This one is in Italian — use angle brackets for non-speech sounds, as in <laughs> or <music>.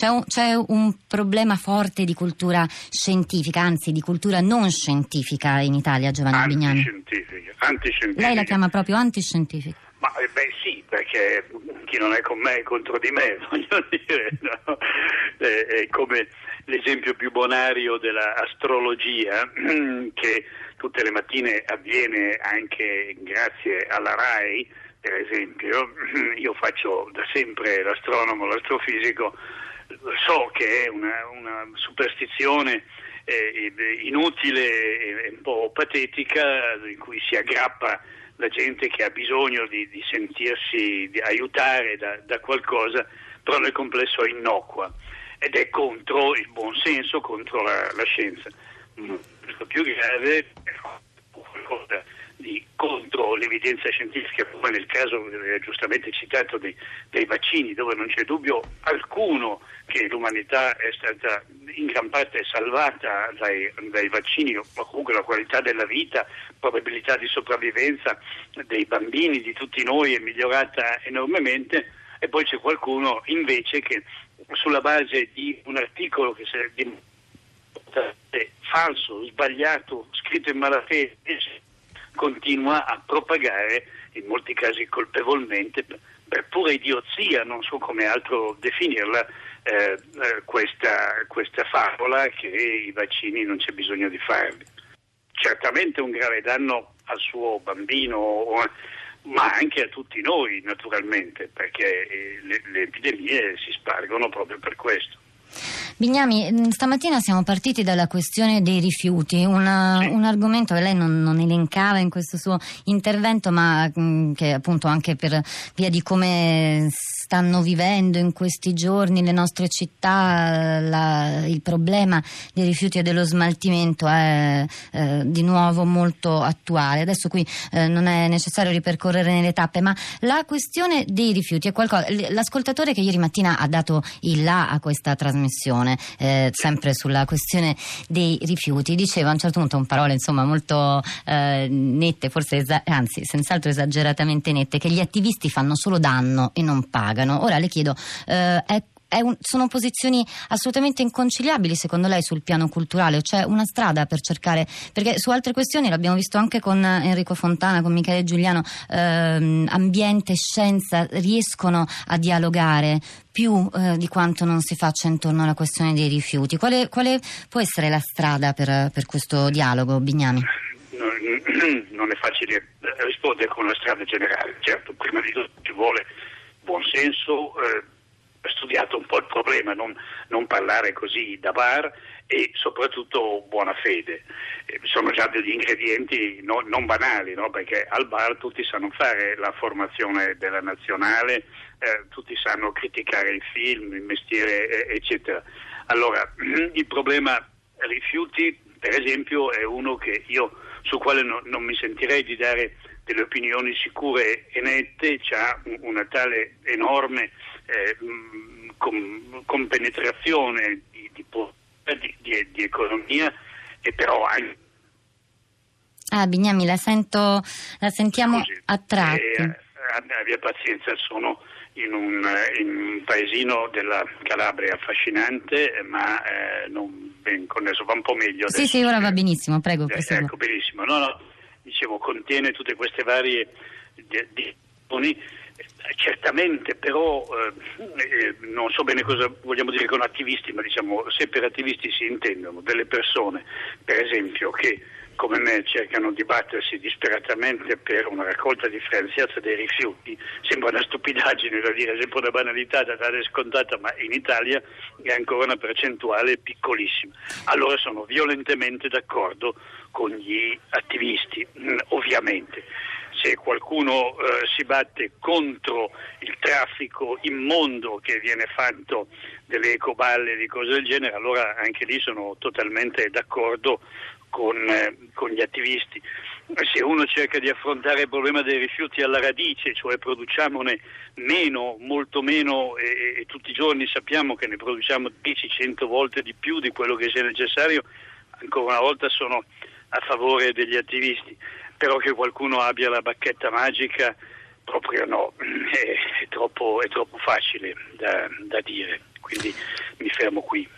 C'è un, c'è un, problema forte di cultura scientifica, anzi di cultura non scientifica in Italia, Giovanni Bignani. Antiscientifica, antiscientifica. Lei la chiama proprio antiscientifica? Ma, eh, beh sì, perché chi non è con me è contro di me, <laughs> voglio dire. No? È, è come l'esempio più bonario dell'astrologia <clears throat> che tutte le mattine avviene anche grazie alla RAI, per esempio. <clears throat> Io faccio da sempre l'astronomo, l'astrofisico so che è una, una superstizione eh, inutile e un po' patetica in cui si aggrappa la gente che ha bisogno di, di sentirsi di aiutare da, da, qualcosa, però nel complesso è innocua ed è contro il buon senso, contro la, la scienza. Mm, il più grave è qualcosa contro l'evidenza scientifica, come nel caso eh, giustamente citato dei, dei, vaccini, dove non c'è dubbio alcuno che l'umanità è stata in gran parte salvata dai, dai vaccini, ma comunque la qualità della vita, probabilità di sopravvivenza dei bambini, di tutti noi è migliorata enormemente. E poi c'è qualcuno invece che sulla base di un articolo che è falso, sbagliato, scritto in malafede, continua a propagare, in molti casi colpevolmente, per pura idiozia, non so come altro definirla, eh, eh, questa, questa favola che i vaccini non c'è bisogno di farli. Certamente un grave danno al suo bambino, ma anche a tutti noi naturalmente, perché eh, le, le epidemie si spargono proprio per questo. Bignami, mm, stamattina siamo partiti dalla questione dei rifiuti, una, un argomento che lei non, non, elencava in questo suo intervento, ma mh, mm, che appunto anche per via di come stanno vivendo in questi giorni le nostre città, la, il problema dei rifiuti e dello smaltimento è eh, di nuovo molto attuale. Adesso qui eh, non è necessario ripercorrere nelle tappe, ma la questione dei rifiuti è qualcosa. L'ascoltatore che ieri mattina ha dato il là a questa trasmissione discussione eh, sempre sulla questione dei rifiuti. Diceva a un certo punto un parole insomma molto eh, nette forse esa- anzi senz'altro esageratamente nette che gli attivisti fanno solo danno e non pagano. Ora le chiedo eh, è un, sono posizioni assolutamente inconciliabili secondo lei sul piano culturale? C'è una strada per cercare, perché su altre questioni l'abbiamo visto anche con Enrico Fontana, con Michele Giuliano, ehm, ambiente e scienza riescono a dialogare più eh, di quanto non si faccia intorno alla questione dei rifiuti. Quale, quale può essere la strada per, per questo dialogo, Bignami? Non <clears throat> è facile rispondere con una strada generale, certo, prima di tutto ci vuole buon senso. Eh, studiato un po' il problema, non, non parlare così da bar e soprattutto buona fede. Eh, sono già degli ingredienti no, non banali, no? perché al bar tutti sanno fare la formazione della nazionale, eh, tutti sanno criticare il film, il mestiere, eh, eccetera. Allora, <clears throat> il problema rifiuti, per esempio, è uno che io, sul quale no, non mi sentirei di dare delle opinioni sicure e nette, ha una tale enorme eh, con, con, penetrazione di, di, di, di, economia e però anche Ah, Bignami, la, sento, la sentiamo Scusi, a tratti. Eh, abbia pazienza, sono in un, in un, paesino della Calabria affascinante, ma eh, non ben connesso, va un po' meglio. Adesso. Sì, sì, ora va benissimo, prego. Eh, ecco, benissimo. No, no, dicevo, contiene tutte queste varie di, Certamente, però eh, eh, non so bene cosa vogliamo dire con attivisti, ma diciamo se per attivisti si intendono delle persone, per esempio, che come me cercano di battersi disperatamente per una raccolta differenziata dei rifiuti, sembra una stupidaggine da dire, sembra una banalità da dare scontata, ma in Italia è ancora una percentuale piccolissima. Allora sono violentemente d'accordo con gli attivisti, mm, ovviamente se qualcuno eh, si batte contro il traffico immondo che viene fatto delle ecoballe e di cose del genere, allora anche lì sono totalmente d'accordo con, eh, con gli attivisti. Se uno cerca di affrontare il problema dei rifiuti alla radice, cioè produciamone meno, molto meno, e, e tutti i giorni sappiamo che ne produciamo 10-100 volte di più di quello che sia necessario, ancora una volta sono a favore degli attivisti però che qualcuno abbia la bacchetta magica proprio no, <clears throat> è, è, troppo, è troppo, facile da, da dire. Quindi fermo qui.